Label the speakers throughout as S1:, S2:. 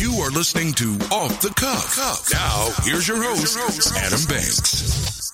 S1: You are listening to Off the Cuff. Now, here's your host, Adam Banks.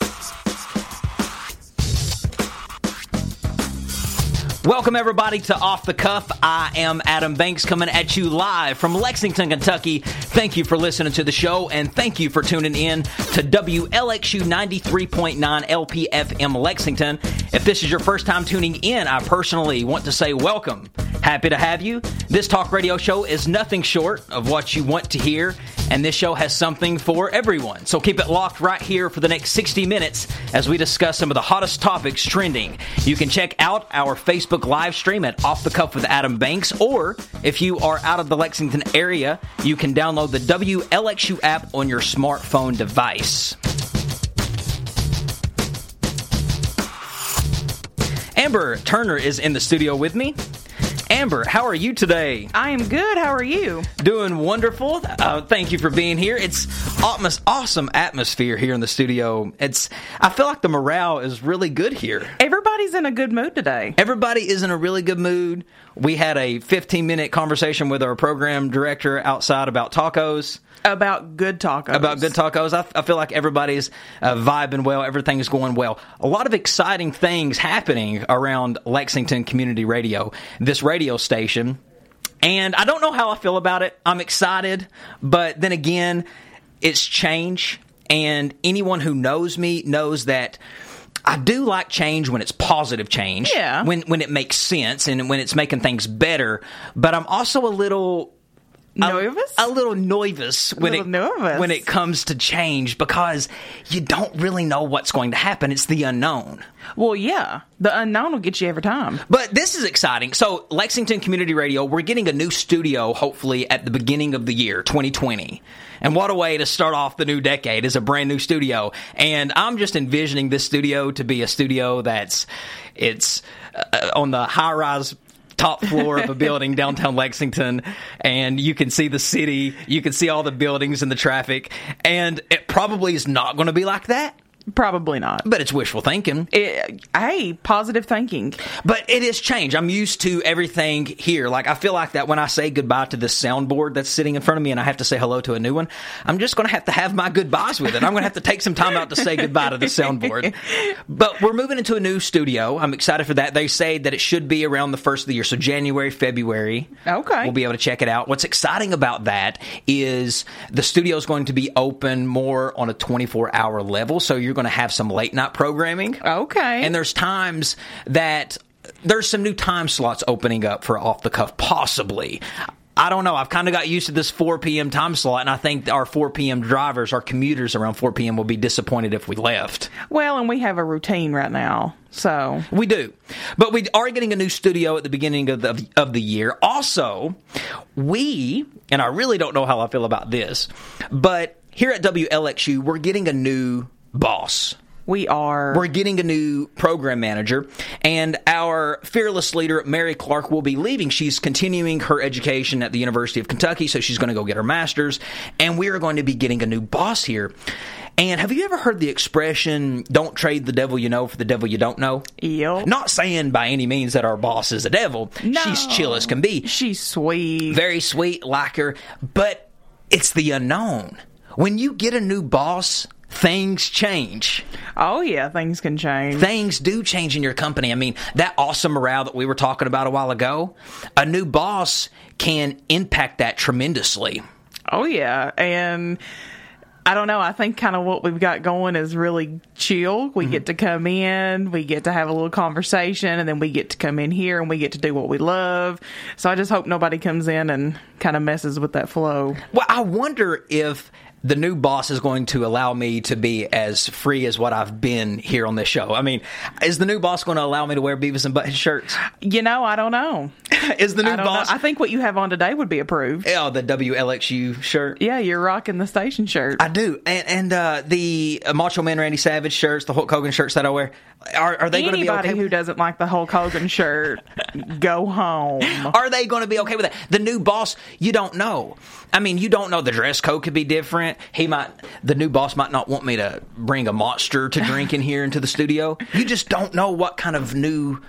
S2: Welcome, everybody, to Off the Cuff. I am Adam Banks coming at you live from Lexington, Kentucky. Thank you for listening to the show, and thank you for tuning in to WLXU 93.9 LPFM Lexington. If this is your first time tuning in, I personally want to say welcome. Happy to have you. This talk radio show is nothing short of what you want to hear, and this show has something for everyone. So keep it locked right here for the next 60 minutes as we discuss some of the hottest topics trending. You can check out our Facebook live stream at Off the Cuff with Adam Banks, or if you are out of the Lexington area, you can download the WLXU app on your smartphone device. Amber Turner is in the studio with me. Amber, how are you today?
S3: I am good. How are you?
S2: Doing wonderful. Uh, thank you for being here. It's awesome atmosphere here in the studio. It's I feel like the morale is really good here.
S3: Everybody's in a good mood today.
S2: Everybody is in a really good mood. We had a 15 minute conversation with our program director outside about tacos.
S3: About good tacos.
S2: About good tacos. I, I feel like everybody's uh, vibing well. Everything's going well. A lot of exciting things happening around Lexington Community Radio, this radio station. And I don't know how I feel about it. I'm excited, but then again, it's change. And anyone who knows me knows that I do like change when it's positive change.
S3: Yeah.
S2: When when it makes sense and when it's making things better. But I'm also a little
S3: Nervous?
S2: a, a little nervous when
S3: Little
S2: it
S3: nervous.
S2: when it comes to change because you don't really know what's going to happen. It's the unknown.
S3: well, yeah. The unknown will get you every time.
S2: But this is exciting. So, Lexington Community Radio, we're getting a new studio hopefully at the beginning of the year, 2020. And what a way to start off the new decade is a brand new studio. And I'm just envisioning this studio to be a studio that's it's uh, on the high rise top floor of a building downtown Lexington and you can see the city, you can see all the buildings and the traffic and it probably is not going to be like that,
S3: Probably not.
S2: but it's wishful thinking.
S3: It, hey, positive thinking.
S2: But it is change. I'm used to everything here. Like I feel like that when I say goodbye to this soundboard that's sitting in front of me and I have to say hello to a new one, I'm just going to have to have my goodbyes with it. I'm going to have to take some time out to say goodbye to the soundboard. But we're moving into a new studio. I'm excited for that. They say that it should be around the first of the year, so January, February.
S3: Okay.
S2: We'll be able to check it out. What's exciting about that is the studio is going to be open more on a 24 hour level, so you're going to have some late night programming.
S3: Okay.
S2: And there's times that there's some new time slots opening up for off the cuff, possibly. I don't know. I've kind of got used to this 4 p.m. time slot, and I think our 4 p.m. drivers, our commuters around 4 p.m. will be disappointed if we left.
S3: well, and we have a routine right now. So,
S2: We do. But we are getting a new studio at the beginning of the, of the year. Also, we, and I really don't know how I feel about this, but here at WLXU, we're getting a new boss.
S3: we are.
S2: We're getting a new program manager, and our fearless leader, Mary Clark, will be leaving. She's continuing her education at the University of Kentucky, so she's going to go get her master's, and we are going to be getting a new boss here. And have you ever heard the expression, don't trade the devil you know for the devil you don't know?
S3: Yep.
S2: Not saying by any means that our boss is a devil.
S3: No.
S2: She's chill as can be.
S3: She's sweet.
S2: Very sweet, like her, but it's the unknown. When you get a new boss, things change.
S3: oh, yeah, things can change.
S2: Things do change in your company. I mean, that awesome morale that we were talking about a while ago, a new boss can impact that tremendously.
S3: oh, yeah. And. I don't know. I think kind of what we've got going is really chill. We mm-hmm. get to come in, we get to have a little conversation, and then we get to come in here and we get to do what we love. So I just hope nobody comes in and kind of messes with that flow.
S2: Well, I wonder if the new boss is going to allow me to be as free as what I've been here on this show. I mean, is the new boss going to allow me to wear Beavis and Butthead shirts?
S3: You know, I don't know.
S2: is the new
S3: I don't know.
S2: boss?
S3: I think what you have on today would be approved.
S2: oh, the WLXU shirt.
S3: Yeah, you're rocking the station shirt.
S2: I do, and and uh, the Macho Man Randy Savage shirts, the Hulk Hogan shirts that I wear, are, are they going to be
S3: Anybody
S2: okay?
S3: who doesn't like the Hulk Hogan shirt, go home.
S2: Are they going to be okay with that? The new boss, you don't know. I mean, you don't know. The dress code could be different. He might, the new boss might not want me to bring a monster to drink in here into the studio. You just don't know what kind of new,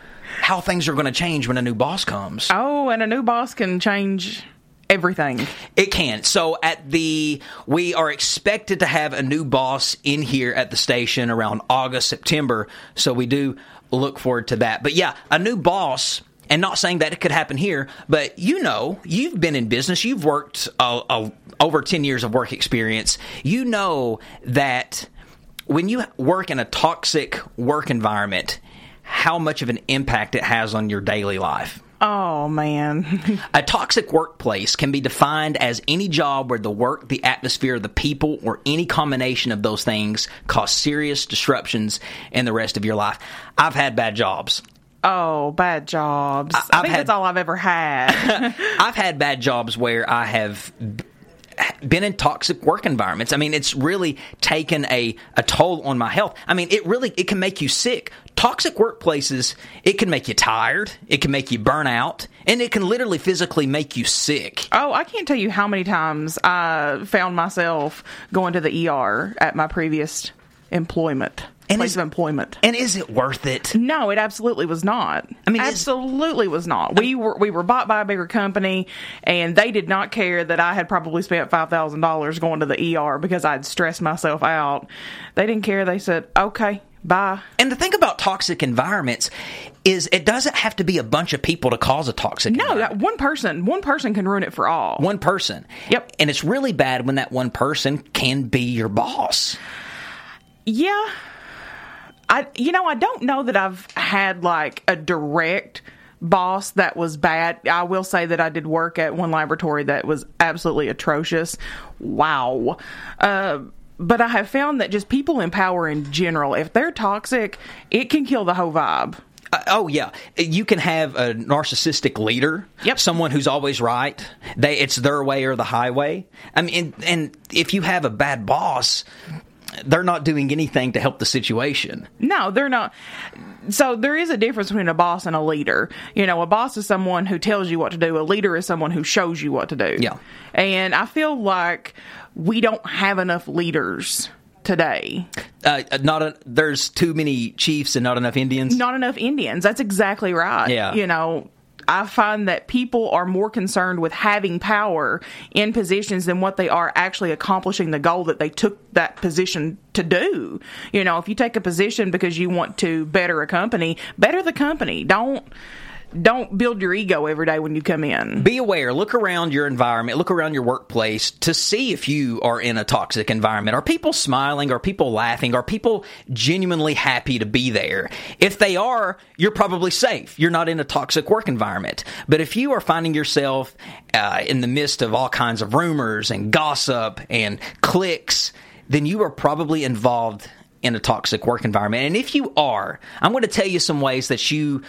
S2: how things are going to change when a new boss comes.
S3: Oh, and a new boss can change everything.
S2: It can. So at the we are expected to have a new boss in here at the station around August, September. So we do look forward to that. But yeah, a new boss and not saying that it could happen here, but you know, you've been in business, you've worked uh, uh, over 10 years of work experience. You know that when you work in a toxic work environment, how much of an impact it has on your daily life.
S3: Oh man.
S2: a toxic workplace can be defined as any job where the work, the atmosphere, the people, or any combination of those things cause serious disruptions in the rest of your life. I've had bad jobs.
S3: Oh, bad jobs. I, I think had, that's all I've ever had.
S2: I've had bad jobs where I have been in toxic work environments. I mean, it's really taken a, a toll on my health. I mean, it really it can make you sick. Toxic workplaces, it can make you tired, it can make you burn out, and it can literally physically make you sick.
S3: Oh, I can't tell you how many times I found myself going to the ER at my previous employment and place is, of employment.
S2: And is it worth it?
S3: No, it absolutely was not. I mean, absolutely was not. We were we were bought by a bigger company, and they did not care that I had probably spent five thousand dollars going to the ER because I'd stressed myself out. They didn't care. They said, "Okay, bye."
S2: And the thing about toxic environments is it doesn't have to be a bunch of people to cause a toxic
S3: no one person one person can ruin it for all
S2: one person
S3: yep
S2: and it's really bad when that one person can be your boss
S3: yeah I you know I don't know that I've had like a direct boss that was bad. I will say that I did work at one laboratory that was absolutely atrocious. Wow. Uh, but I have found that just people in power in general, if they're toxic, it can kill the whole vibe.
S2: Uh, oh yeah, you can have a narcissistic leader.
S3: Yep.
S2: Someone who's always right. They it's their way or the highway. I mean, and, and if you have a bad boss, they're not doing anything to help the situation.
S3: No, they're not. So there is a difference between a boss and a leader. You know, a boss is someone who tells you what to do. A leader is someone who shows you what to do.
S2: Yeah.
S3: And I feel like we don't have enough leaders today.
S2: Uh, not a, there's too many chiefs and not enough Indians.
S3: Not enough Indians. That's exactly right.
S2: Yeah.
S3: You know, I find that people are more concerned with having power in positions than what they are actually accomplishing the goal that they took that position to do. You know, if you take a position because you want to better a company, better the company. Don't don't build your ego every day when you come in.
S2: Be aware. Look around your environment. Look around your workplace to see if you are in a toxic environment. Are people smiling? Are people laughing? Are people genuinely happy to be there? If they are, you're probably safe. You're not in a toxic work environment. But if you are finding yourself uh, in the midst of all kinds of rumors and gossip and cliques, then you are probably involved in a toxic work environment. And if you are, I'm going to tell you some ways that you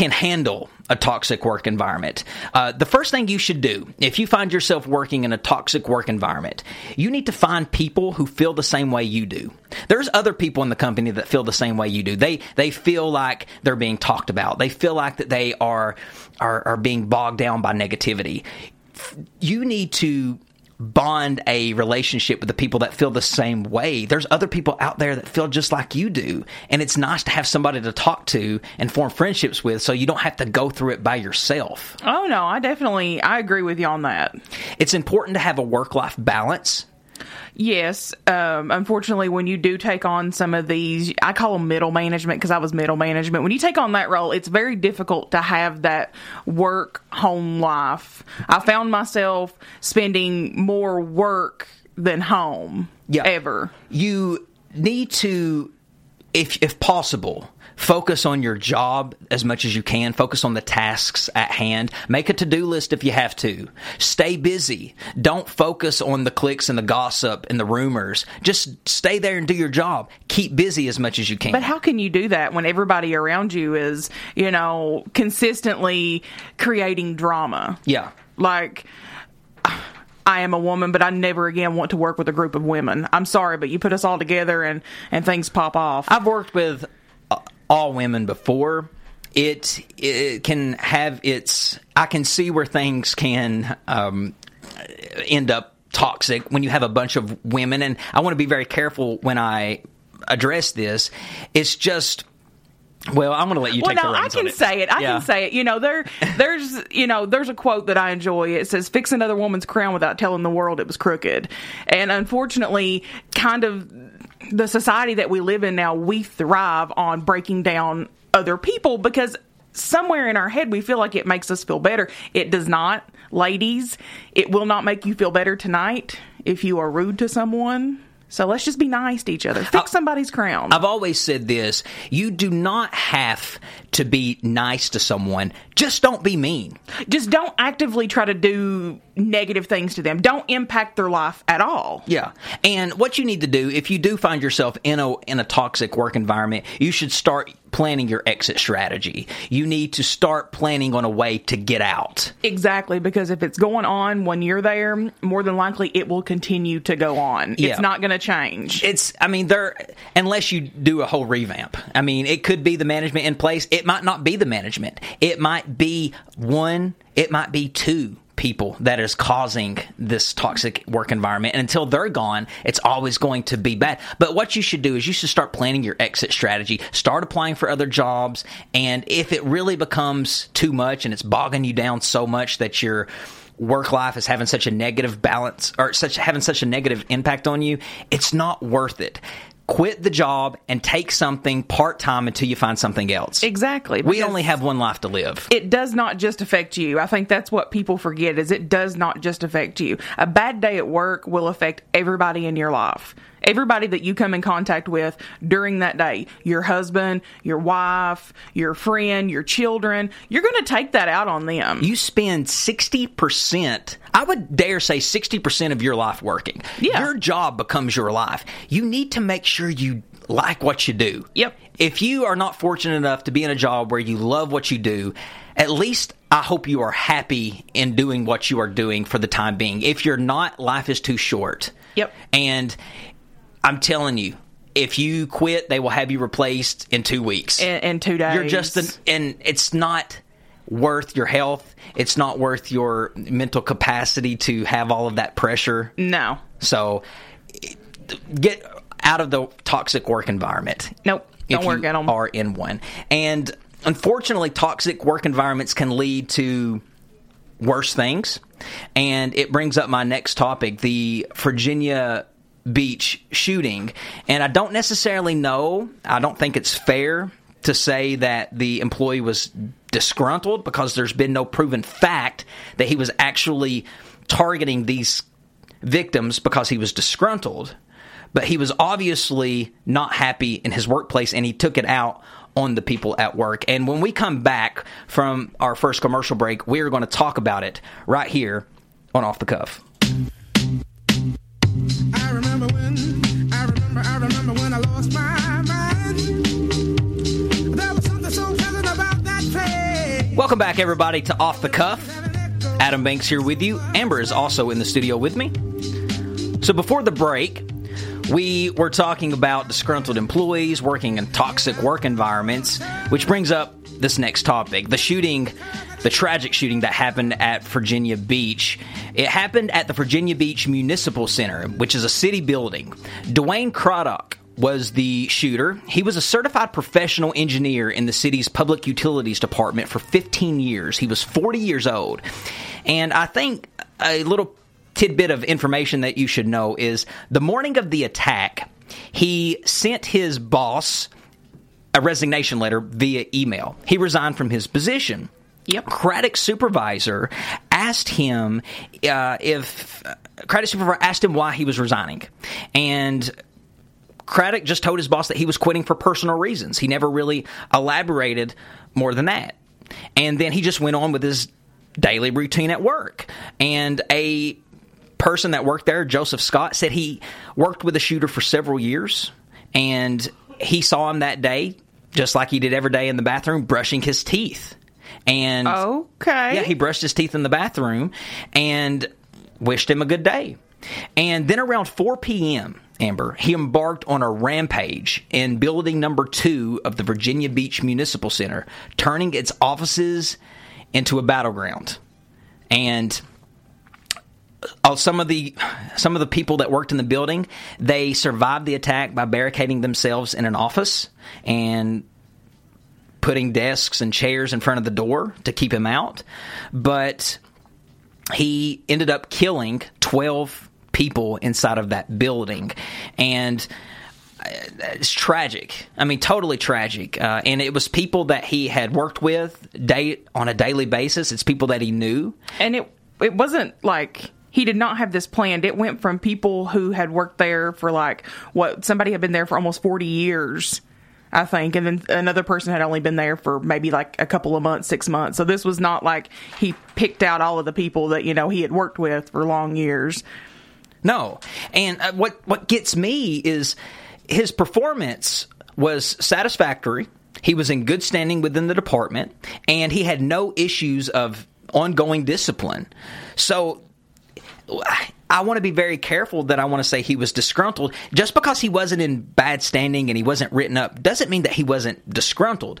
S2: can handle a toxic work environment. Uh, the first thing you should do, if you find yourself working in a toxic work environment, you need to find people who feel the same way you do. There's other people in the company that feel the same way you do. They they feel like they're being talked about. They feel like that they are are, are being bogged down by negativity. You need to bond a relationship with the people that feel the same way. There's other people out there that feel just like you do. And it's nice to have somebody to talk to and form friendships with so you don't have to go through it by yourself.
S3: Oh no, I definitely I agree with you on that.
S2: It's important to have a work-life balance
S3: Yes. Um, unfortunately, when you do take on some of these, I call them middle management because I was middle management. When you take on that role, it's very difficult to have that work home life. I found myself spending more work than home
S2: yeah.
S3: ever.
S2: You need to, if if possible, Focus on your job as much as you can. Focus on the tasks at hand. Make a to-do list if you have to. Stay busy. Don't focus on the clicks and the gossip and the rumors. Just stay there and do your job. Keep busy as much as you can.
S3: But how can you do that when everybody around you is, you know, consistently creating drama?
S2: Yeah.
S3: Like I am a woman, but I never again want to work with a group of women. I'm sorry, but you put us all together and and things pop off.
S2: I've worked with all women before. It, it can have its. I can see where things can um, end up toxic when you have a bunch of women, and I want to be very careful when I address this. It's just Well, I'm going to let you
S3: well,
S2: take
S3: no, I can
S2: it.
S3: say it. I
S2: Yeah.
S3: can say it. You know, there, there's, you know, there's a quote that I enjoy. It says, "Fix another woman's crown without telling the world it was crooked." And unfortunately, kind of the society that we live in now, we thrive on breaking down other people because somewhere in our head we feel like it makes us feel better. It does not, ladies. It will not make you feel better tonight if you are rude to someone. So let's just be nice to each other. Fix somebody's crown.
S2: I've always said this you do not have to be nice to someone, just don't be mean.
S3: just don't actively try to do negative things to them. Don't impact their life at all.
S2: Yeah. And what you need to do if you do find yourself in a in a toxic work environment, you should start planning your exit strategy. You need to start planning on a way to get out.
S3: Exactly, because if it's going on when you're there, more than likely it will continue to go on.
S2: Yeah.
S3: It's not going to change.
S2: It's I mean there unless you do a whole revamp. I mean, it could be the management in place. It might not be the management. It might be one, it might be two people that is causing this toxic work environment. And until they're gone it's always going to be bad. But what you should do is you should start planning your exit strategy. Start applying for other jobs. And if it really becomes too much and it's bogging you down so much that your work life is having such a negative balance or such having such a negative impact on you it's not worth it quit the job and take something part-time until you find something else
S3: exactly.
S2: we only have one life to live
S3: it does not just affect you. I think that's what people forget is it does not just affect you. A bad day at work will affect everybody in your life. Everybody that you come in contact with during that day, your husband, your wife, your friend, your children, you're going to take that out on them.
S2: you spend 60%, I would dare say 60% of your life working.
S3: Yeah.
S2: Your job becomes your life. You need to make sure you like what you do.
S3: Yep.
S2: If you are not fortunate enough to be in a job where you love what you do, at least I hope you are happy in doing what you are doing for the time being. If you're not, life is too short.
S3: Yep.
S2: And I'm telling you, if you quit, they will have you replaced in two weeks.
S3: in, in two days.
S2: You're just an, and it's not worth your health. It's not worth your mental capacity to have all of that pressure.
S3: no.
S2: So get out of the toxic work environment.
S3: Nope. Don't work at 'em.
S2: Are in one, and unfortunately, toxic work environments can lead to worse things. And it brings up my next topic: the Virginia Beach shooting. And I don't necessarily know. I don't think it's fair to say that the employee was disgruntled because there's been no proven fact that he was actually targeting these victims because he was disgruntled, but he was obviously not happy in his workplace and he took it out on the people at work. And when we come back from our first commercial break, we are going to talk about it right here on Off the Cuff. Welcome back, everybody, to Off the Cuff. Adam Banks here with you. Amber is also in the studio with me. So before the break, we were talking about disgruntled employees working in toxic work environments, which brings up this next topic the shooting, the tragic shooting that happened at Virginia Beach. It happened at the Virginia Beach Municipal Center, which is a city building. Dwayne Craddock was the shooter. He was a certified professional engineer in the city's public utilities department for 15 years. He was 40 years old. And I think a little tidbit of information that you should know is the morning of the attack, he sent his boss a resignation letter via email. He resigned from his position.
S3: Yep.
S2: Craddock's supervisor asked him uh, if uh, Craddock's supervisor asked him why he was resigning, and Craddock just told his boss that he was quitting for personal reasons. He never really elaborated more than that, and then he just went on with his daily routine at work. And a person that worked there, Joseph Scott, said he worked with the shooter for several years, and he saw him that day, just like he did every day in the bathroom, brushing his teeth. And
S3: Okay.
S2: yeah, he brushed his teeth in the bathroom and wished him a good day. And then around 4 p.m., Amber, he embarked on a rampage in building number two of the Virginia Beach Municipal Center, turning its offices into a battleground. And uh, some of the some of the people that worked in the building they survived the attack by barricading themselves in an office and putting desks and chairs in front of the door to keep him out. But he ended up killing 12 people inside of that building. And uh, it's tragic. I mean, totally tragic. Uh, and it was people that he had worked with day on a daily basis. It's people that he knew.
S3: And it it wasn't like he did not have this planned. It went from people who had worked there for like what somebody had been there for almost 40 years. I think, and then another person had only been there for maybe like a couple of months, six months. So this was not like he picked out all of the people that you know he had worked with for long years.
S2: No, and uh, what what gets me is his performance was satisfactory. He was in good standing within the department, and he had no issues of ongoing discipline. So I want to be very careful that I want to say he was disgruntled. Just because he wasn't in bad standing and he wasn't written up doesn't mean that he wasn't disgruntled.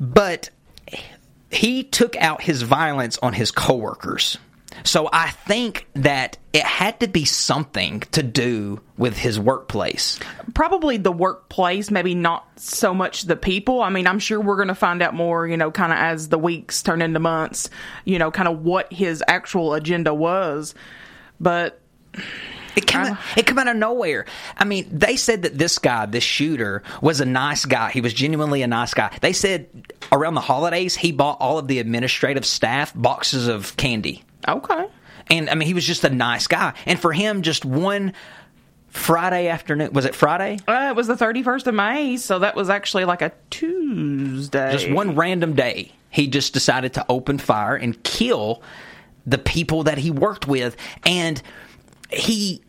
S2: But he took out his violence on his coworkers. So I think that it had to be something to do with his workplace.
S3: Probably the workplace, maybe not so much the people. I mean, I'm sure we're going to find out more, you know, kind of as the weeks turn into months, you know, kind of what his actual agenda was. But
S2: It came, out, it came out of nowhere. I mean, they said that this guy, this shooter, was a nice guy. He was genuinely a nice guy. They said around the holidays, he bought all of the administrative staff boxes of candy.
S3: okay.
S2: And I mean, he was just a nice guy. And for him, just one Friday afternoon, was it Friday?
S3: Uh, it was the 31st of May, so that was actually like a Tuesday.
S2: Just one random day, he just decided to open fire and kill the people that he worked with. And he,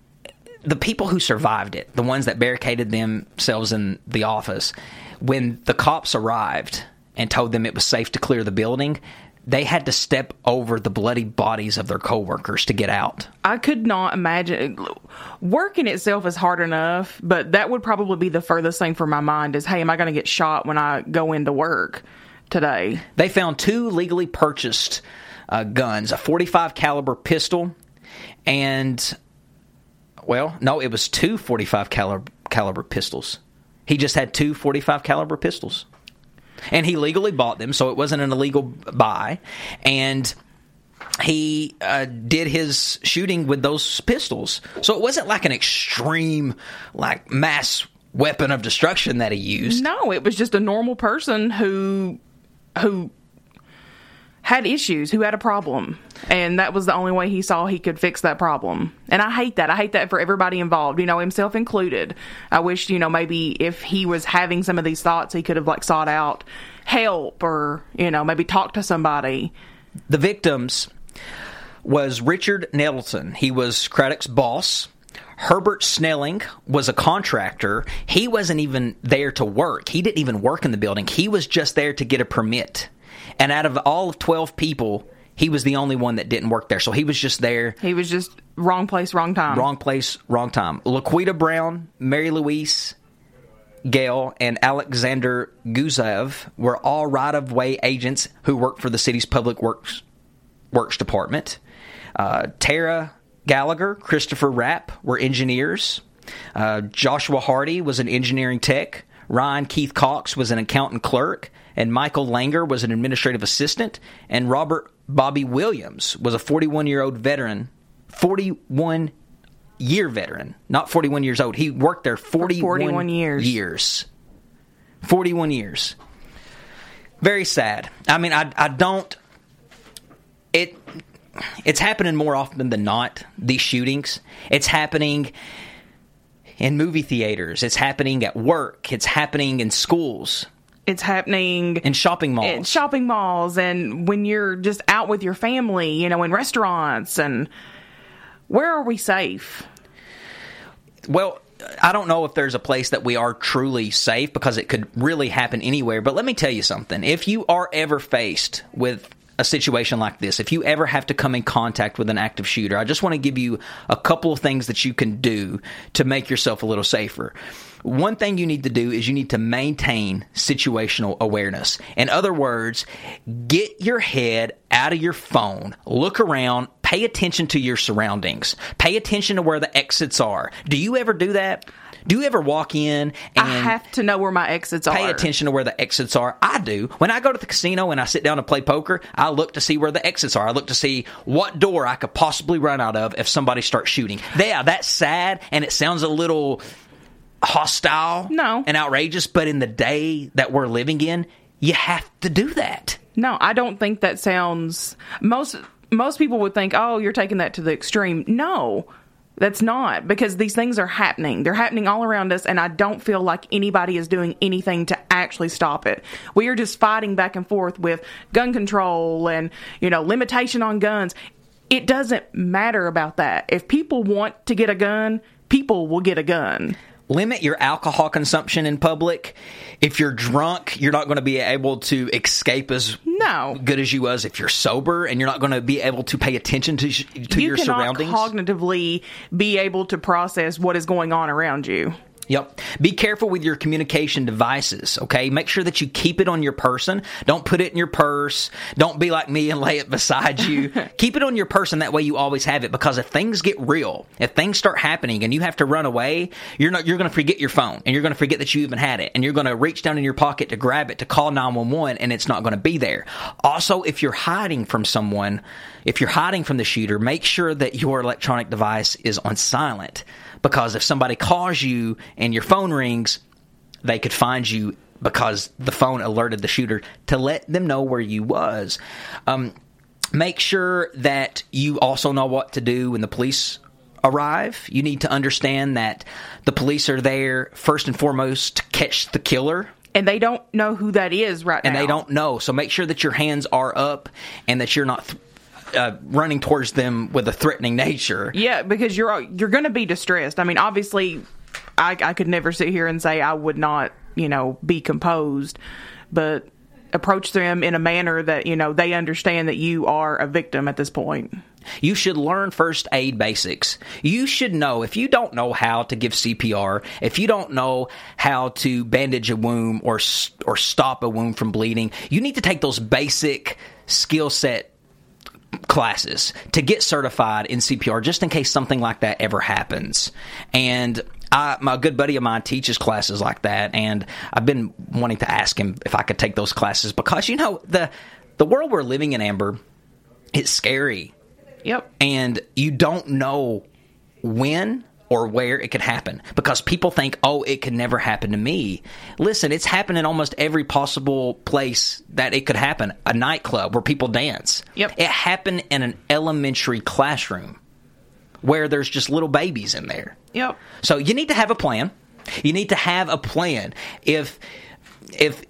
S2: the people who survived it, the ones that barricaded themselves in the office, when the cops arrived and told them it was safe to clear the building, they had to step over the bloody bodies of their coworkers to get out.
S3: I could not imagine working itself is hard enough, but that would probably be the furthest thing from my mind is, hey, am I going to get shot when I go into work today?
S2: They found two legally purchased uh, guns, a 45 caliber pistol, and well, no, it was two 45 caliber, caliber pistols. He just had two 45 caliber pistols. And he legally bought them, so it wasn't an illegal buy. And he uh, did his shooting with those pistols. So it wasn't like an extreme, like mass weapon of destruction that he used.
S3: No, it was just a normal person who who had issues, who had a problem. And that was the only way he saw he could fix that problem. And I hate that. I hate that for everybody involved, you know, himself included. I wish, you know, maybe if he was having some of these thoughts, he could have like sought out help or, you know, maybe talked to somebody.
S2: The victims was Richard Nettleton. He was Craddock's boss. Herbert Snelling was a contractor. He wasn't even there to work. He didn't even work in the building. He was just there to get a permit. And out of all of 12 people, he was the only one that didn't work there. So he was just there.
S3: He was just wrong place, wrong time.
S2: Wrong place, wrong time. Laquita Brown, Mary Louise Gayle, and Alexander Gusev were all right of way agents who worked for the city's public works works department. Uh, Tara Gallagher, Christopher Rapp were engineers. Uh, Joshua Hardy was an engineering tech. Ryan Keith Cox was an accountant clerk and Michael Langer was an administrative assistant, and Robert Bobby Williams was a 41 year old veteran, 41 year veteran, not 41 years old. He worked there 41,
S3: 41 years.
S2: years. 41 years. Very sad. I mean, I, I don't. It it's happening more often than not. These shootings. It's happening in movie theaters. It's happening at work. It's happening in schools
S3: it's happening
S2: in shopping malls.
S3: in shopping malls and when you're just out with your family, you know, in restaurants and where are we safe?
S2: Well, I don't know if there's a place that we are truly safe because it could really happen anywhere. But let me tell you something. If you are ever faced with a situation like this, if you ever have to come in contact with an active shooter, I just want to give you a couple of things that you can do to make yourself a little safer. One thing you need to do is you need to maintain situational awareness. In other words, get your head out of your phone, look around, pay attention to your surroundings. Pay attention to where the exits are. Do you ever do that? Do you ever walk in and
S3: I have to know where my exits
S2: pay
S3: are.
S2: Pay attention to where the exits are. I do. When I go to the casino and I sit down to play poker, I look to see where the exits are. I look to see what door I could possibly run out of if somebody starts shooting. Yeah, that's sad and it sounds a little hostile
S3: No.
S2: and outrageous, but in the day that we're living in, you have to do that.
S3: No, I don't think that sounds most most people would think, "Oh, you're taking that to the extreme." No. That's not because these things are happening. They're happening all around us and I don't feel like anybody is doing anything to actually stop it. We are just fighting back and forth with gun control and, you know, limitation on guns. It doesn't matter about that. If people want to get a gun, people will get a gun.
S2: Limit your alcohol consumption in public. If you're drunk, you're not going to be able to escape as
S3: No.
S2: good as you was if you're sober, and you're not going to be able to pay attention to to
S3: you
S2: your surroundings.
S3: cognitively be able to process what is going on around you.
S2: Yep. Be careful with your communication devices, okay? Make sure that you keep it on your person. Don't put it in your purse. Don't be like me and lay it beside you. keep it on your person that way you always have it because if things get real, if things start happening and you have to run away, you're not you're going to forget your phone and you're going to forget that you even had it and you're going to reach down in your pocket to grab it to call 911 and it's not going to be there. Also, if you're hiding from someone, if you're hiding from the shooter, make sure that your electronic device is on silent because if somebody calls you and your phone rings, they could find you because the phone alerted the shooter to let them know where you was. Um, make sure that you also know what to do when the police arrive. You need to understand that the police are there first and foremost to catch the killer
S3: And they don't know who that is right
S2: and
S3: now.
S2: And they don't know. So make sure that your hands are up and that you're not th- uh, running towards them with a threatening nature.
S3: Yeah, because you're you're going to be distressed. I mean, obviously, I, I could never sit here and say I would not, you know, be composed, but approach them in a manner that you know they understand that you are a victim at this point.
S2: You should learn first aid basics. You should know if you don't know how to give CPR, if you don't know how to bandage a wound or or stop a wound from bleeding, you need to take those basic skill set classes to get certified in CPR just in case something like that ever happens. And I, my good buddy of mine teaches classes like that, and I've been wanting to ask him if I could take those classes because you know the the world we're living in, Amber, it's scary
S3: Yep.
S2: and you don't know when or where it could happen because people think, oh, it could never happen to me. Listen, it's happened in almost every possible place that it could happen. A nightclub where people dance.
S3: Yep.
S2: It happened in an elementary classroom where there's just little babies in there.
S3: Yep.
S2: So you need to have a plan. You need to have a plan. If if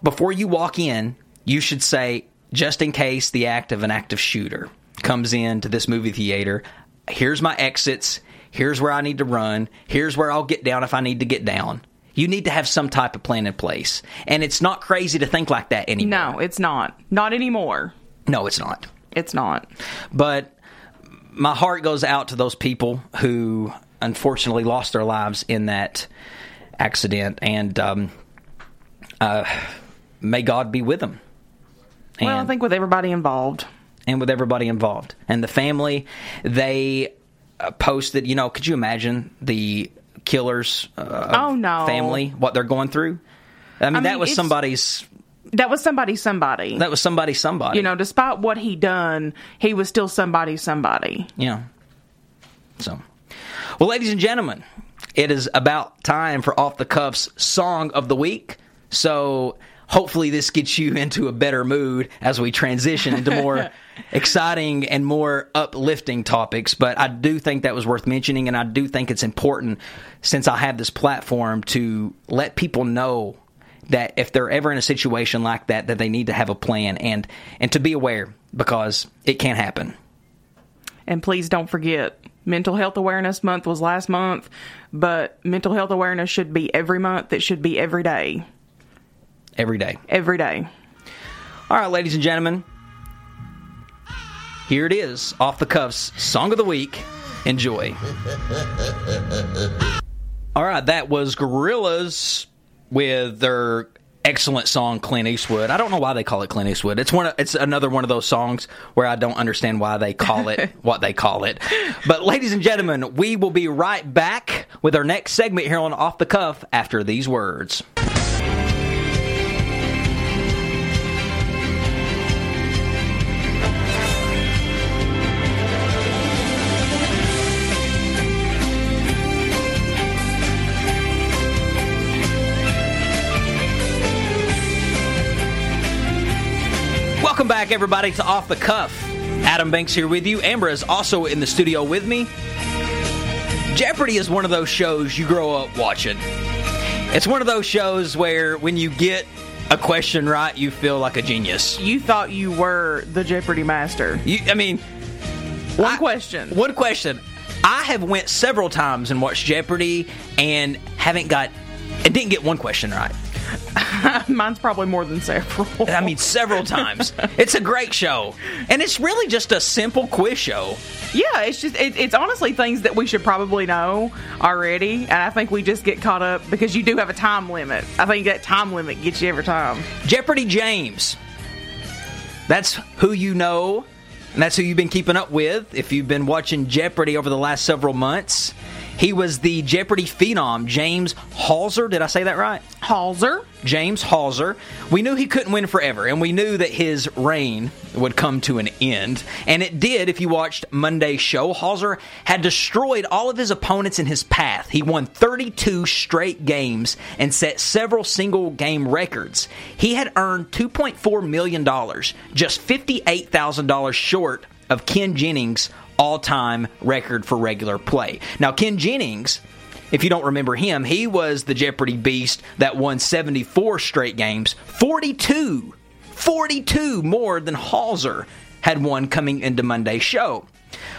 S2: before you walk in, you should say, just in case the act of an active shooter comes into this movie theater, here's my exits, here's where I need to run, here's where I'll get down if I need to get down. You need to have some type of plan in place. And it's not crazy to think like that anymore.
S3: No, it's not. Not anymore.
S2: No, it's not.
S3: It's not.
S2: But my heart goes out to those people who unfortunately lost their lives in that accident, and um, uh, may God be with them.
S3: Well, I think with everybody involved.
S2: and with everybody involved. And the family, they uh, posted, you know, could you imagine the killers uh,
S3: Oh, no.
S2: family, what they're going through? I mean, that
S3: mean,
S2: was somebody's,
S3: That was somebody. Somebody.
S2: that was somebody, somebody.
S3: you know, despite what he done, he was still somebody. Somebody.
S2: Yeah. So, well, ladies and gentlemen, it is about time for Off the Cuffs Song of the Week. So, hopefully, this gets you into a better mood as we transition into more exciting and more uplifting topics. But I do think that was worth mentioning, and I do think it's important since I have this platform to let people know that if they're ever in a situation like that, that they need to have a plan and and to be aware because it can happen.
S3: And please don't forget, Mental Health Awareness Month was last month, but mental health awareness should be every month. It should be every day.
S2: Every day.
S3: Every day.
S2: All right, ladies and gentlemen, here it is, off the cuffs, song of the week. Enjoy. All right, that was Gorillaz with their excellent song, Clint Eastwood. I don't know why they call it Clint Eastwood. It's one. Of, it's another one of those songs where I don't understand why they call it what they call it. But, ladies and gentlemen, we will be right back with our next segment here on Off the Cuff after these words. Back, everybody, to Off the Cuff. Adam Banks here with you. Amber is also in the studio with me. Jeopardy is one of those shows you grow up watching. It's one of those shows where when you get a question right, you feel like a genius.
S3: You thought you were the Jeopardy master.
S2: You, I mean,
S3: One
S2: I-
S3: question.
S2: One question. I have went several times and watched Jeopardy and haven't got and didn't get one question right.
S3: Mine's probably more than several.
S2: I mean, several times. It's a great show, and it's really just a simple quiz show.
S3: Yeah, it's just it, it's honestly things that we should probably know already, and I think we just get caught up because you do have a time limit. I think that time limit gets you every time.
S2: Jeopardy James. That's who you know, and that's who you've been keeping up with if you've been watching Jeopardy over the last several months. He was the Jeopardy phenom, James Halser. Did I say that right?
S3: Halser,
S2: James Halser. We knew he couldn't win forever, and we knew that his reign would come to an end. And it did if you watched Monday's show. Halser had destroyed all of his opponents in his path. He won 32 straight games and set several single game records. He had earned $2.4 million, just $58,000 short of Ken Jennings' all time record for regular play. Now, Ken Jennings if you don't remember him, he was the Jeopardy beast that won 74 straight games, 42, 42 more than Halser had won coming into Monday's show.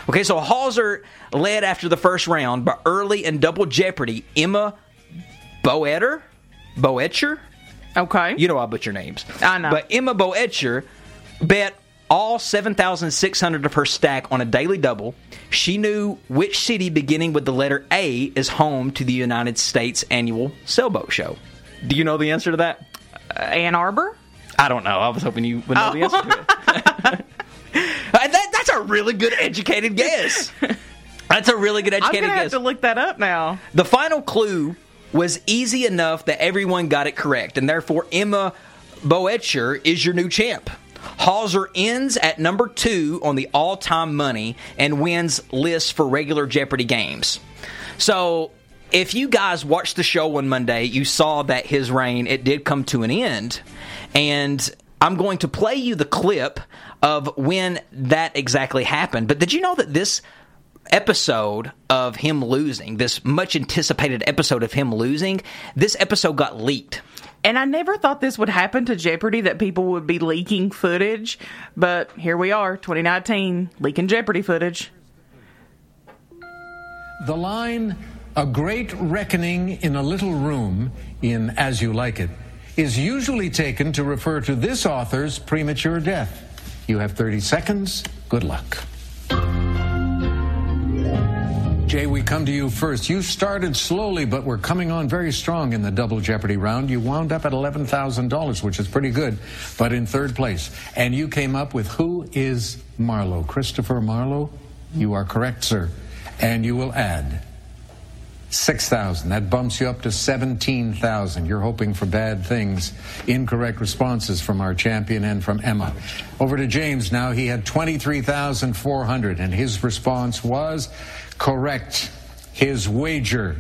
S2: Okay, so Halser led after the first round, but early in Double Jeopardy, Emma Boetter, Boettcher,
S3: okay,
S2: you know I butcher names.
S3: I know.
S2: But Emma Boettcher bet all 7,600 of her stack on a daily double. She knew which city beginning with the letter A is home to the United States annual sailboat show. Do you know the answer to that?
S3: Uh, Ann Arbor.
S2: I don't know. I was hoping you would know the answer to it. Uh, that, that's a really good educated guess. That's a really good educated I'm
S3: gonna have to look that up now.
S2: The final clue was easy enough that everyone got it correct, and therefore Emma Boettcher is your new champ. Hauser ends at number two on the all time money and wins lists for regular Jeopardy games. So, if you guys watched the show on Monday, you saw that his reign it did come to an end, and I'm going to play you the clip of when that exactly happened. But did you know that this episode of him losing, this much anticipated episode of him losing, this episode got leaked.
S3: And I never thought this would happen to Jeopardy that people would be leaking footage, but here we are, 2019, leaking Jeopardy footage.
S4: The line, a great reckoning in a little room in As You Like It, is usually taken to refer to this author's premature death. You have 30 seconds. Good luck. Jay, we come to you first. You started slowly, but we're coming on very strong in the double jeopardy round. You wound up at $11,000, which is pretty good, but in third place. And you came up with who is Marlowe? Christopher Marlowe? You are correct, sir. And you will add 6,000. That bumps you up to 17,000. You're hoping for bad things. Incorrect responses from our champion and from Emma. Over to James now. He had 23,400 and his response was correct. His wager,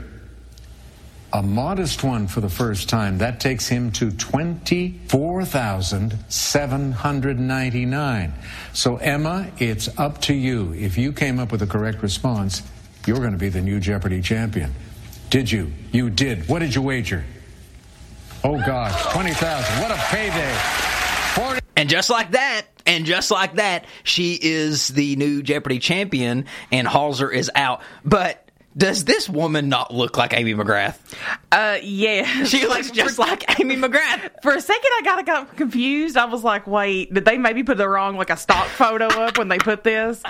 S4: a modest one for the first time. That takes him to 24,799. So Emma, it's up to you. If you came up with a correct response, you're going to be the new Jeopardy champion. Did you? You did. What did you wager? Oh gosh, 20,000. What a payday. 40
S2: And just like that, and just like that, she is the new Jeopardy champion, and Halser is out. But does this woman not look like Amy McGrath?
S3: Uh, yeah.
S2: She looks just like Amy McGrath.
S3: For a second, I got got confused. I was like, "Wait, did they maybe put the wrong like a stock photo up when they put this?"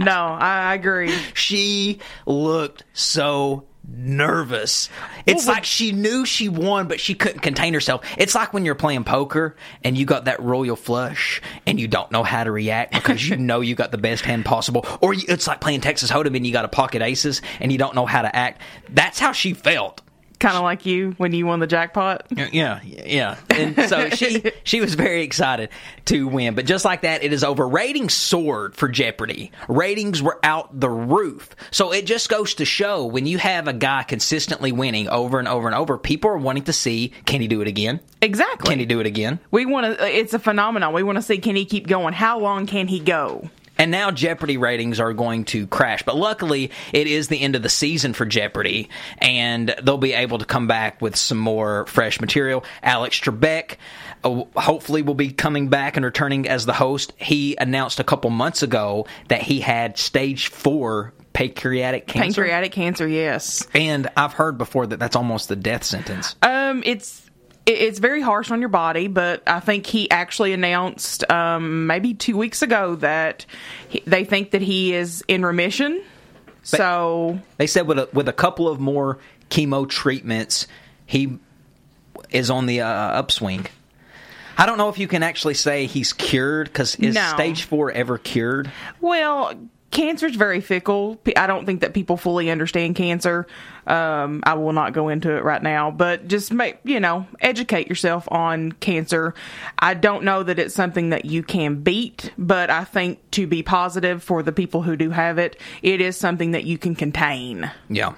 S3: No, I, I agree.
S2: She looked so nervous. It's like she knew she won, but she couldn't contain herself. It's like when you're playing poker and you got that royal flush and you don't know how to react because you know you got the best hand possible. Or you, it's like playing Texas Hold'em and you got a pocket aces and you don't know how to act. That's how she felt.
S3: Kind of like you when you won the jackpot.
S2: Yeah, yeah. And so she she was very excited to win. But just like that, it is over. Ratings soared for Jeopardy. Ratings were out the roof. So it just goes to show when you have a guy consistently winning over and over and over, people are wanting to see can he do it again?
S3: Exactly.
S2: Can he do it again?
S3: We want to. It's a phenomenon. We want to see can he keep going? How long can he go?
S2: And now Jeopardy ratings are going to crash. But luckily, it is the end of the season for Jeopardy, and they'll be able to come back with some more fresh material. Alex Trebek uh, hopefully will be coming back and returning as the host. He announced a couple months ago that he had stage four pancreatic cancer.
S3: Pancreatic cancer. Yes.
S2: And I've heard before that that's almost the death sentence.
S3: Um, it's it- it's very harsh on your body, but I think he actually announced um, maybe two weeks ago that he, they think that he is in remission. So
S2: They said with a, with a couple of more chemo treatments, he is on the uh, upswing. I don't know if you can actually say he's cured because is
S3: No.
S2: stage four ever cured?
S3: Well, cancer's very fickle. I don't think that people fully understand cancer. Um, I will not go into it right now, but just make you know, educate yourself on cancer. I don't know that it's something that you can beat, but I think to be positive for the people who do have it, it is something that you can contain.
S2: Yeah.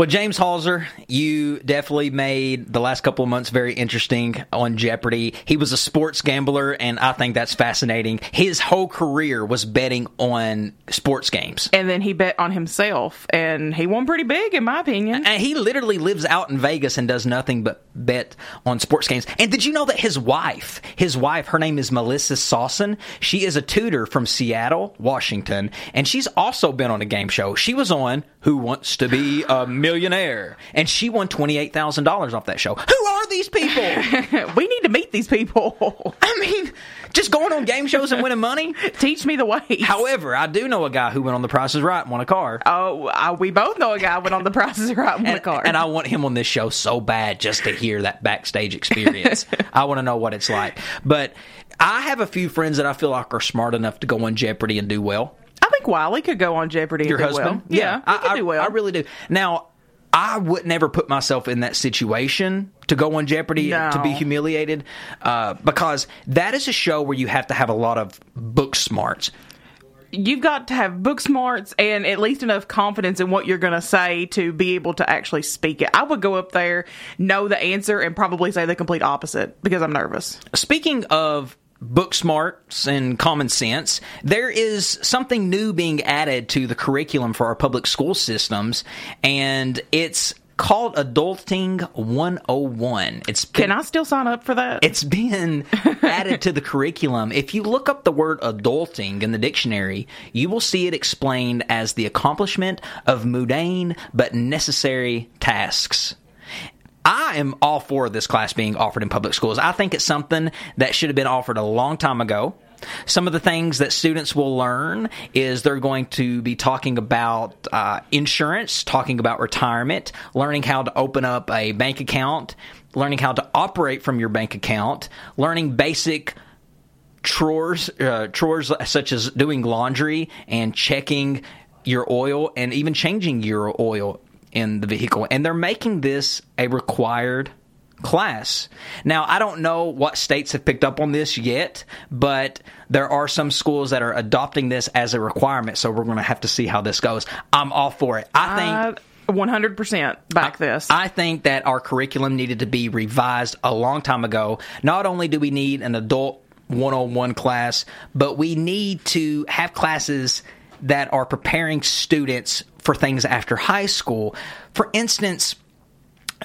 S2: Well, James Holzhauer, you definitely made the last couple of months very interesting on Jeopardy. He was a sports gambler, and I think that's fascinating. His whole career was betting on sports games.
S3: And then he bet on himself, and he won pretty big, in my opinion.
S2: And he literally lives out in Vegas and does nothing but bet on sports games. And did you know that his wife, his wife, her name is Melissa Sawson. She is a tutor from Seattle, Washington, and she's also been on a game show. She was on Who Wants to Be a Millionaire, and she won $28,000 off that show. Who are these people?
S3: we need to meet these people.
S2: I mean, just going on game shows and winning money?
S3: Teach me the way.
S2: However, I do know a guy who went on the Price is Right and won a car.
S3: Oh, I, we both know a guy went on the prices right on the
S2: and,
S3: car.
S2: and I want him on this show so bad just to hear that backstage experience. I want to know what it's like. But I have a few friends that I feel like are smart enough to go on Jeopardy and do well.
S3: I think Wiley could go on Jeopardy.
S2: Your
S3: and do
S2: husband?
S3: well. yeah, he
S2: I,
S3: could
S2: I-
S3: do well.
S2: I really do. Now, I would never put myself in that situation to go on Jeopardy
S3: No.
S2: to be humiliated uh, because that is a show where you have to have a lot of book smarts.
S3: You've got to have book smarts and at least enough confidence in what you're going to say to be able to actually speak it. I would go up there, know the answer, and probably say the complete opposite because I'm nervous.
S2: Speaking of book smarts and common sense, there is something new being added to the curriculum for our public school systems, and it's called Adulting 101. It's been,
S3: Can I still sign up for that?
S2: it's been added to the curriculum. If you look up the word adulting in the dictionary, you will see it explained as the accomplishment of mundane but necessary tasks. I am all for this class being offered in public schools. I think it's something that should have been offered a long time ago. Some of the things that students will learn is they're going to be talking about uh, insurance, talking about retirement, learning how to open up a bank account, learning how to operate from your bank account, learning basic chores uh, chores such as doing laundry and checking your oil and even changing your oil in the vehicle and they're making this a required class. Now, I don't know what states have picked up on this yet, but there are some schools that are adopting this as a requirement, so we're going to have to see how this goes. I'm all for it. I think
S3: I 100% back this.
S2: I think that our curriculum needed to be revised a long time ago. Not only do we need an adult 101 class, but we need to have classes that are preparing students for things after high school. For instance,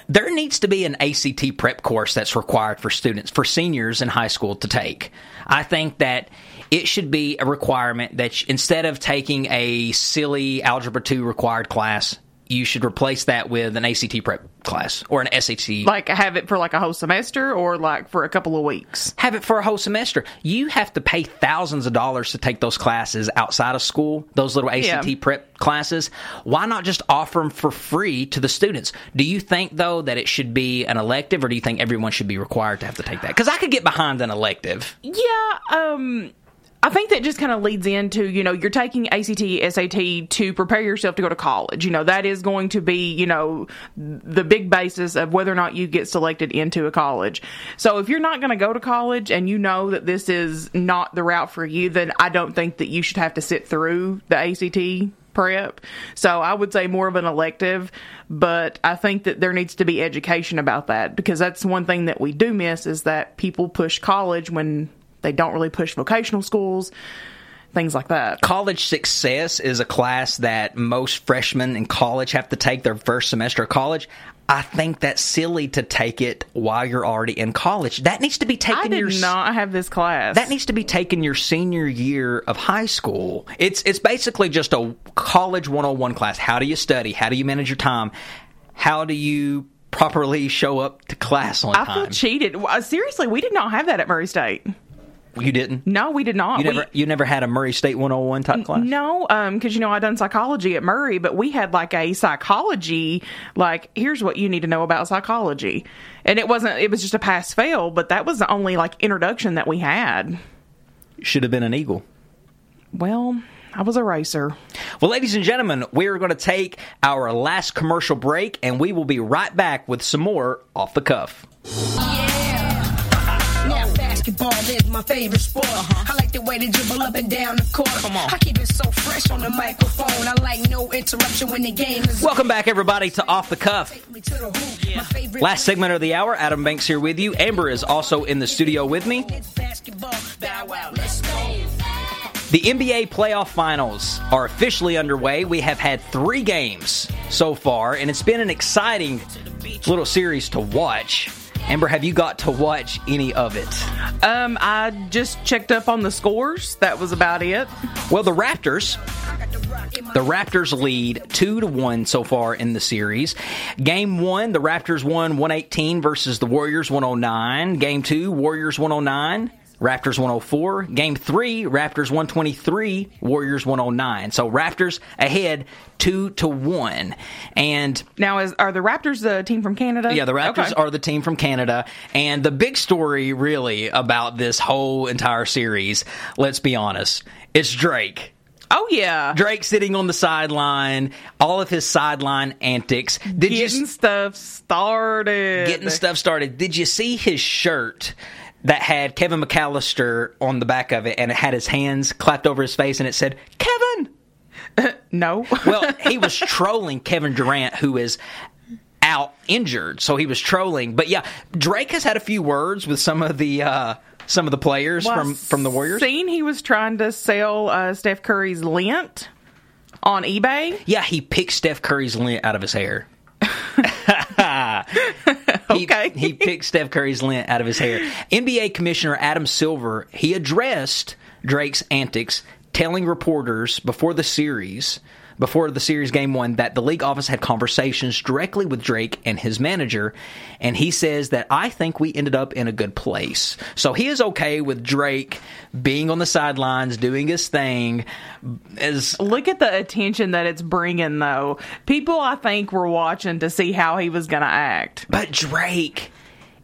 S2: there needs to be an ACT prep course that's required for students, for seniors in high school to take. I think that it should be a requirement that instead of taking a silly Algebra 2 required class, you should replace that with an ACT prep class or an SAT.
S3: Like have it for like a whole semester or like for a couple of weeks.
S2: have it for a whole semester. You have to pay thousands of dollars to take those classes outside of school, those little ACT
S3: Yeah.
S2: prep classes. Why not just offer them for free to the students? Do you think, though, that it should be an elective or do you think everyone should be required to have to take that? Because I could get behind an elective.
S3: Yeah, um I think that just kind of leads into, you know, you're taking ACT, SAT to prepare yourself to go to college. You know, that is going to be, you know, the big basis of whether or not you get selected into a college. So if you're not going to go to college and you know that this is not the route for you, then I don't think that you should have to sit through the ACT prep. So I would say more of an elective, but I think that there needs to be education about that because that's one thing that we do miss is that people push college when they don't really push vocational schools, things like that.
S2: College success is a class that most freshmen in college have to take their first semester of college. I think that's silly to take it while you're already in college. That needs to be taken
S3: I did
S2: your
S3: not have this class.
S2: That needs to be taken your senior year of high school. It's it's basically just a college 101 class. How do you study? How do you manage your time? How do you properly show up to class on time?
S3: I feel cheated. Seriously, we did not have that at Murray State.
S2: You didn't?
S3: No, we did not.
S2: You
S3: We-
S2: never you never had a Murray State 101 type class?
S3: No, um, because you know I done psychology at Murray, but we had like a psychology, like here's what you need to know about psychology, and it wasn't. It was just a pass fail, but that was the only like introduction that we had.
S2: Should have been an Eagle.
S3: Well, I was a racer.
S2: Well, ladies and gentlemen, we are going to take our last commercial break and we will be right back with some more off the cuff.
S5: Now basketball is my favorite sport. Uh-huh. I like the way they dribble up and down the court. I keep it so fresh on the microphone. I like no interruption when the game is
S2: Welcome back, everybody, to Off the Cuff.
S5: Take me to the hoop. My favorite
S2: Last segment of the hour, Adam Banks here with you. Amber is also in the studio with me.
S5: is basketball. Bow wow, let's go.
S2: The NBA playoff finals are officially underway. We have had three games so far, and it's been an exciting little series to watch. Amber, have you got to watch any of it?
S3: Um, I just checked up on the scores. That was about it.
S2: Well, the Raptors. The Raptors lead two to one so far in the series. Game one, the Raptors won 118 versus the Warriors 109. Game two, Warriors 109. Raptors 104. Game three, Raptors 123, Warriors 109. So Raptors ahead two to one. And
S3: Now, is are the Raptors the team from Canada?
S2: yeah, the Raptors
S3: Okay.
S2: are the team from Canada. And the big story, really, about this whole entire series, let's be honest, it's Drake.
S3: Oh yeah,
S2: Drake sitting on the sideline, all of his sideline antics. Did you
S3: getting stuff started.
S2: getting stuff started? Did you see his shirt that had Kevin McCallister on the back of it, and it had his hands clapped over his face, and it said Kevin?
S3: No.
S2: Well, he was trolling Kevin Durant, who is out injured, so he was trolling. But yeah, Drake has had a few words with some of the uh, some of the players
S3: Well,
S2: from from the Warriors.
S3: Seen he was trying to sell uh, Steph Curry's lint on eBay.
S2: Yeah, he picked Steph Curry's lint out of his hair. He-
S3: Okay.
S2: he, picked Steph Curry's lint out of his hair. NBA Commissioner Adam Silver he addressed Drake's antics, telling reporters before the series. Before the series game one, that the league office had conversations directly with Drake and his manager, and he says that I think we ended up in a good place. So he is okay with Drake being on the sidelines, doing his thing, as
S3: Look at the attention that it's bringing, though. People, I think, were watching to see how he was going to act.
S2: But Drake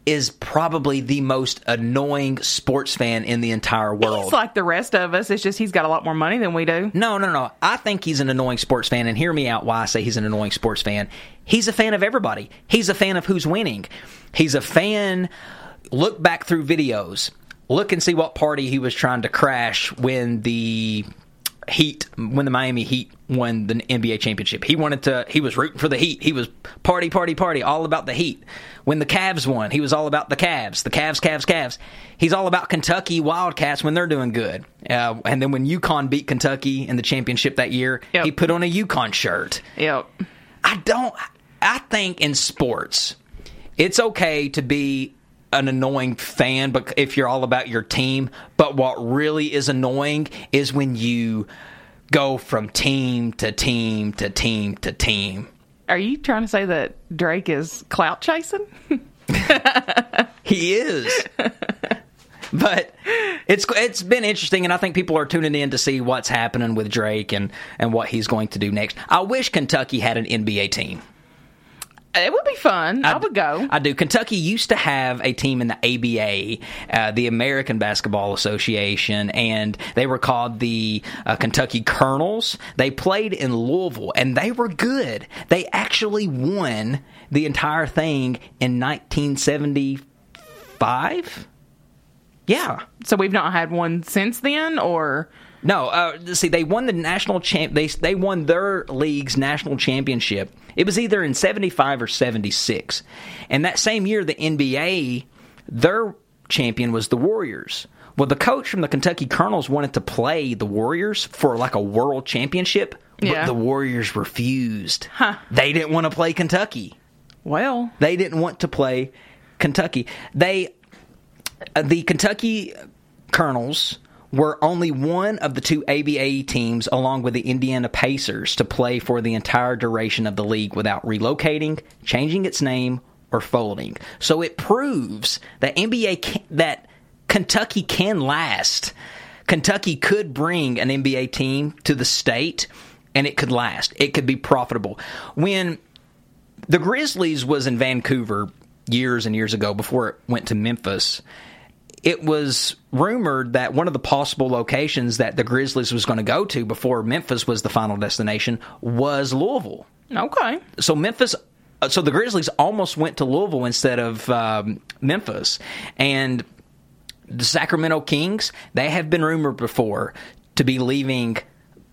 S2: is probably the most annoying sports fan in the entire world.
S3: It's like the rest of us. It's just he's got a lot more money than we do.
S2: no, no, no. I think he's an annoying sports fan, and hear me out why I say he's an annoying sports fan. He's a fan of everybody. He's a fan of who's winning. He's a fan. Look back through videos. Look and see what party he was trying to crash when the Heat, when the Miami Heat won the NBA championship. He wanted to, he was rooting for the Heat. He was party, party, party, all about the Heat. When the Cavs won, he was all about the Cavs. The Cavs, Cavs, Cavs. He's all about Kentucky Wildcats when they're doing good. Uh, and then when UConn beat Kentucky in the championship that year,
S3: Yep.
S2: he put on a UConn shirt.
S3: Yep.
S2: I don't. I think in sports, it's okay to be an annoying fan, but if you're all about your team. But what really is annoying is when you go from team to team to team to team.
S3: Are you trying to say that Drake is clout chasing?
S2: He is. but it's it's been interesting, and I think people are tuning in to see what's happening with Drake and and what he's going to do next. I wish Kentucky had an NBA team.
S3: It would be fun. I, would go.
S2: I do. Kentucky used to have a team in the ABA, uh, the American Basketball Association, and they were called the uh, Kentucky Colonels. They played in Louisville, and they were good. They actually won the entire thing in 1975. Yeah.
S3: so we've not had one since then, or
S2: No, uh, see, they won the national champ. They they won their league's national championship. It was either in '75 or '76, and that same year, the NBA, their champion was the Warriors. Well, the coach from the Kentucky Colonels wanted to play the Warriors for like a world championship, but
S3: Yeah.
S2: the Warriors refused. Huh. They didn't want to play Kentucky.
S3: well,
S2: They didn't want to play Kentucky. They, uh, the Kentucky Colonels, were only one of the two ABA teams, along with the Indiana Pacers, to play for the entire duration of the league without relocating, changing its name, or folding. So it proves that NBA can, that Kentucky can last. Kentucky could bring an NBA team to the state, and it could last. It could be profitable. When the Grizzlies was in Vancouver years and years ago before it went to Memphis. It was rumored that one of the possible locations that the Grizzlies was going to go to before Memphis was the final destination was Louisville.
S3: okay.
S2: So Memphis, uh, so the Grizzlies almost went to Louisville instead of um, Memphis, and the Sacramento Kings they have been rumored before to be leaving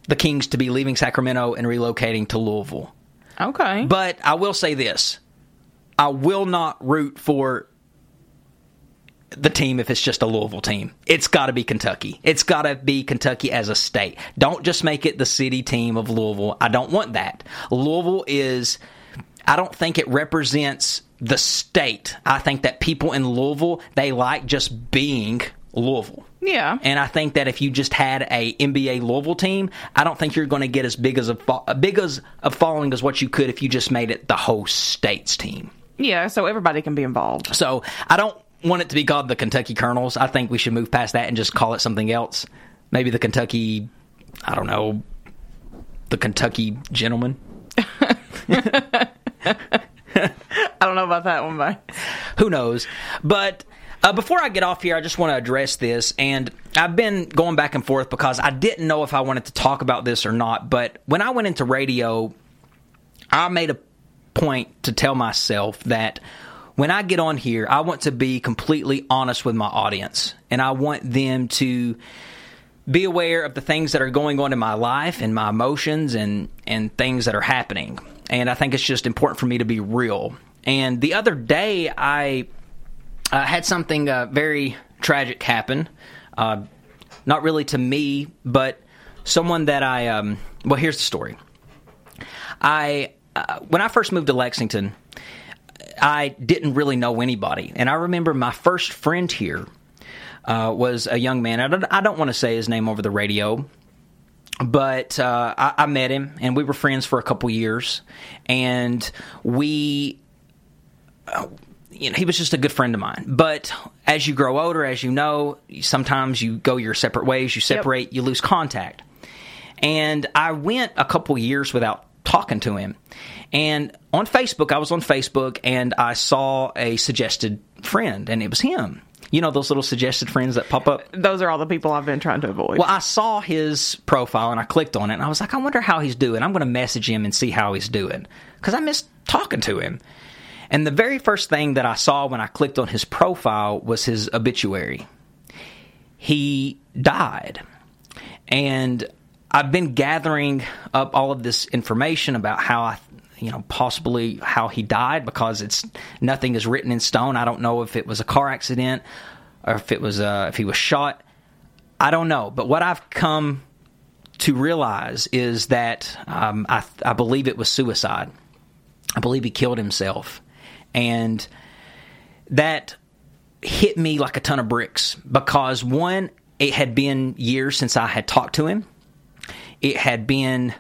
S2: the Kings to be leaving Sacramento and relocating to Louisville.
S3: Okay.
S2: But I will say this: I will not root for the team if it's just a Louisville team. It's got to be Kentucky. It's got to be Kentucky as a state. Don't just make it the city team of Louisville. I don't want that. Louisville is. I don't think it represents the state. I think that people in Louisville they like just being Louisville.
S3: yeah.
S2: And I think that if you just had a NBA Louisville team, I don't think you're going to get as big as a a big as a following as what you could if you just made it the whole state's team.
S3: yeah. So everybody can be involved.
S2: So I don't want it to be called the Kentucky Colonels. I think we should move past that and just call it something else. Maybe the Kentucky, I don't know, the Kentucky Gentlemen.
S3: I don't know about that one, but
S2: who knows? But uh, before I get off here, I just want to address this. And I've been going back and forth because I didn't know if I wanted to talk about this or not. But when I went into radio, I made a point to tell myself that when I get on here, I want to be completely honest with my audience. And I want them to be aware of the things that are going on in my life and my emotions and, and things that are happening. And I think it's just important for me to be real. And the other day, I uh, had something uh, very tragic happen. Uh, not really to me, but someone that I. Um, well, here's the story. I uh, when I first moved to Lexington, I didn't really know anybody, and I remember my first friend here uh, was a young man. I don't, I don't want to say his name over the radio, but uh, I, I met him, and we were friends for a couple years, and we you know, he was just a good friend of mine. But as you grow older, as you know, sometimes you go your separate ways, you separate, you lose contact. And I went a couple years without talking to him. And on Facebook, I was on Facebook and I saw a suggested friend, and it was him. You know those little suggested friends that pop up?
S3: those are all the people I've been trying to avoid.
S2: Well, I saw his profile and I clicked on it and I was like, I wonder how he's doing. I'm going to message him and see how he's doing because I missed talking to him. And the very first thing that I saw when I clicked on his profile was his obituary. He died. And I've been gathering up all of this information about how I you know possibly how he died because it's nothing is written in stone. I don't know if it was a car accident or if it was uh, if he was shot. I don't know, but what I've come to realize is that um, I, I believe it was suicide. I believe he killed himself, and that hit me like a ton of bricks because one, it had been years since I had talked to him. It had been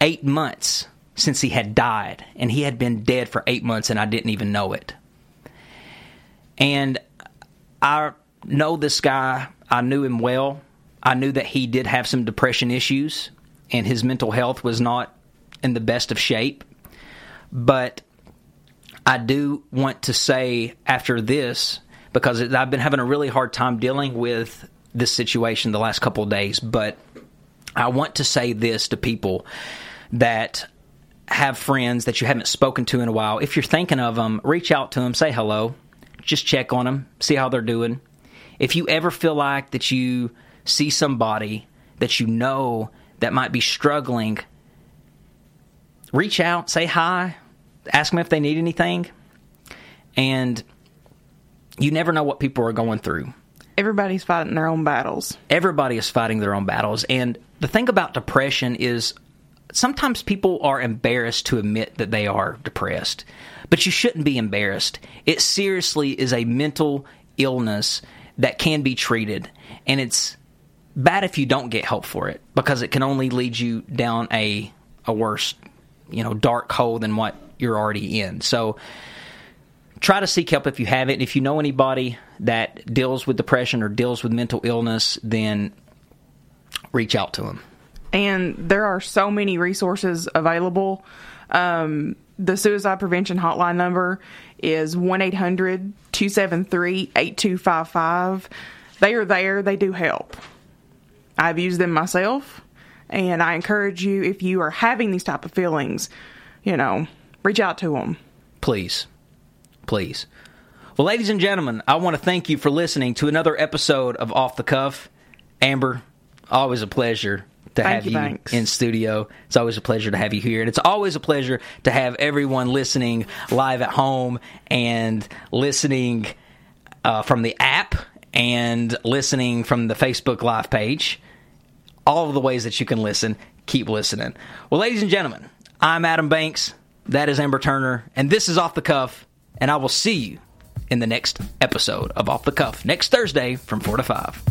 S2: eight months since he had died, and he had been dead for eight months, and I didn't even know it. And I know this guy, I knew him well. I knew that he did have some depression issues, and his mental health was not in the best of shape. But I do want to say after this, because I've been having a really hard time dealing with this situation the last couple of days, but I want to say this to people that have friends that you haven't spoken to in a while. If you're thinking of them, reach out to them, say hello, just check on them, see how they're doing. If you ever feel like that you see somebody that you know that might be struggling, reach out, say hi, ask them if they need anything. And you never know what people are going through.
S3: Everybody's fighting their own battles.
S2: Everybody is fighting their own battles. And the thing about depression is sometimes people are embarrassed to admit that they are depressed, but you shouldn't be embarrassed. It seriously is a mental illness that can be treated, and it's bad if you don't get help for it because it can only lead you down a a worse, you know, dark hole than what you're already in. So try to seek help if you have it. If you know anybody that deals with depression or deals with mental illness, then reach out to them.
S3: And there are so many resources available. Um, the suicide prevention hotline number is 1 800 273 8255. They are there, they do help. I've used them myself, and I encourage you if you are having these type of feelings, you know, reach out to them.
S2: Please. Please. Well, ladies and gentlemen, I want to thank you for listening to another episode of Off the Cuff. Amber, always a pleasure to
S3: Thank
S2: have
S3: you,
S2: you in studio. It's always a pleasure to have you here. And it's always a pleasure to have everyone listening live at home and listening uh, from the app and listening from the Facebook Live page. All of the ways that you can listen, keep listening. Well, ladies and gentlemen, I'm Adam Banks. That is Amber Turner. And this is Off the Cuff. And I will see you in the next episode of Off the Cuff next Thursday from 4 to 5.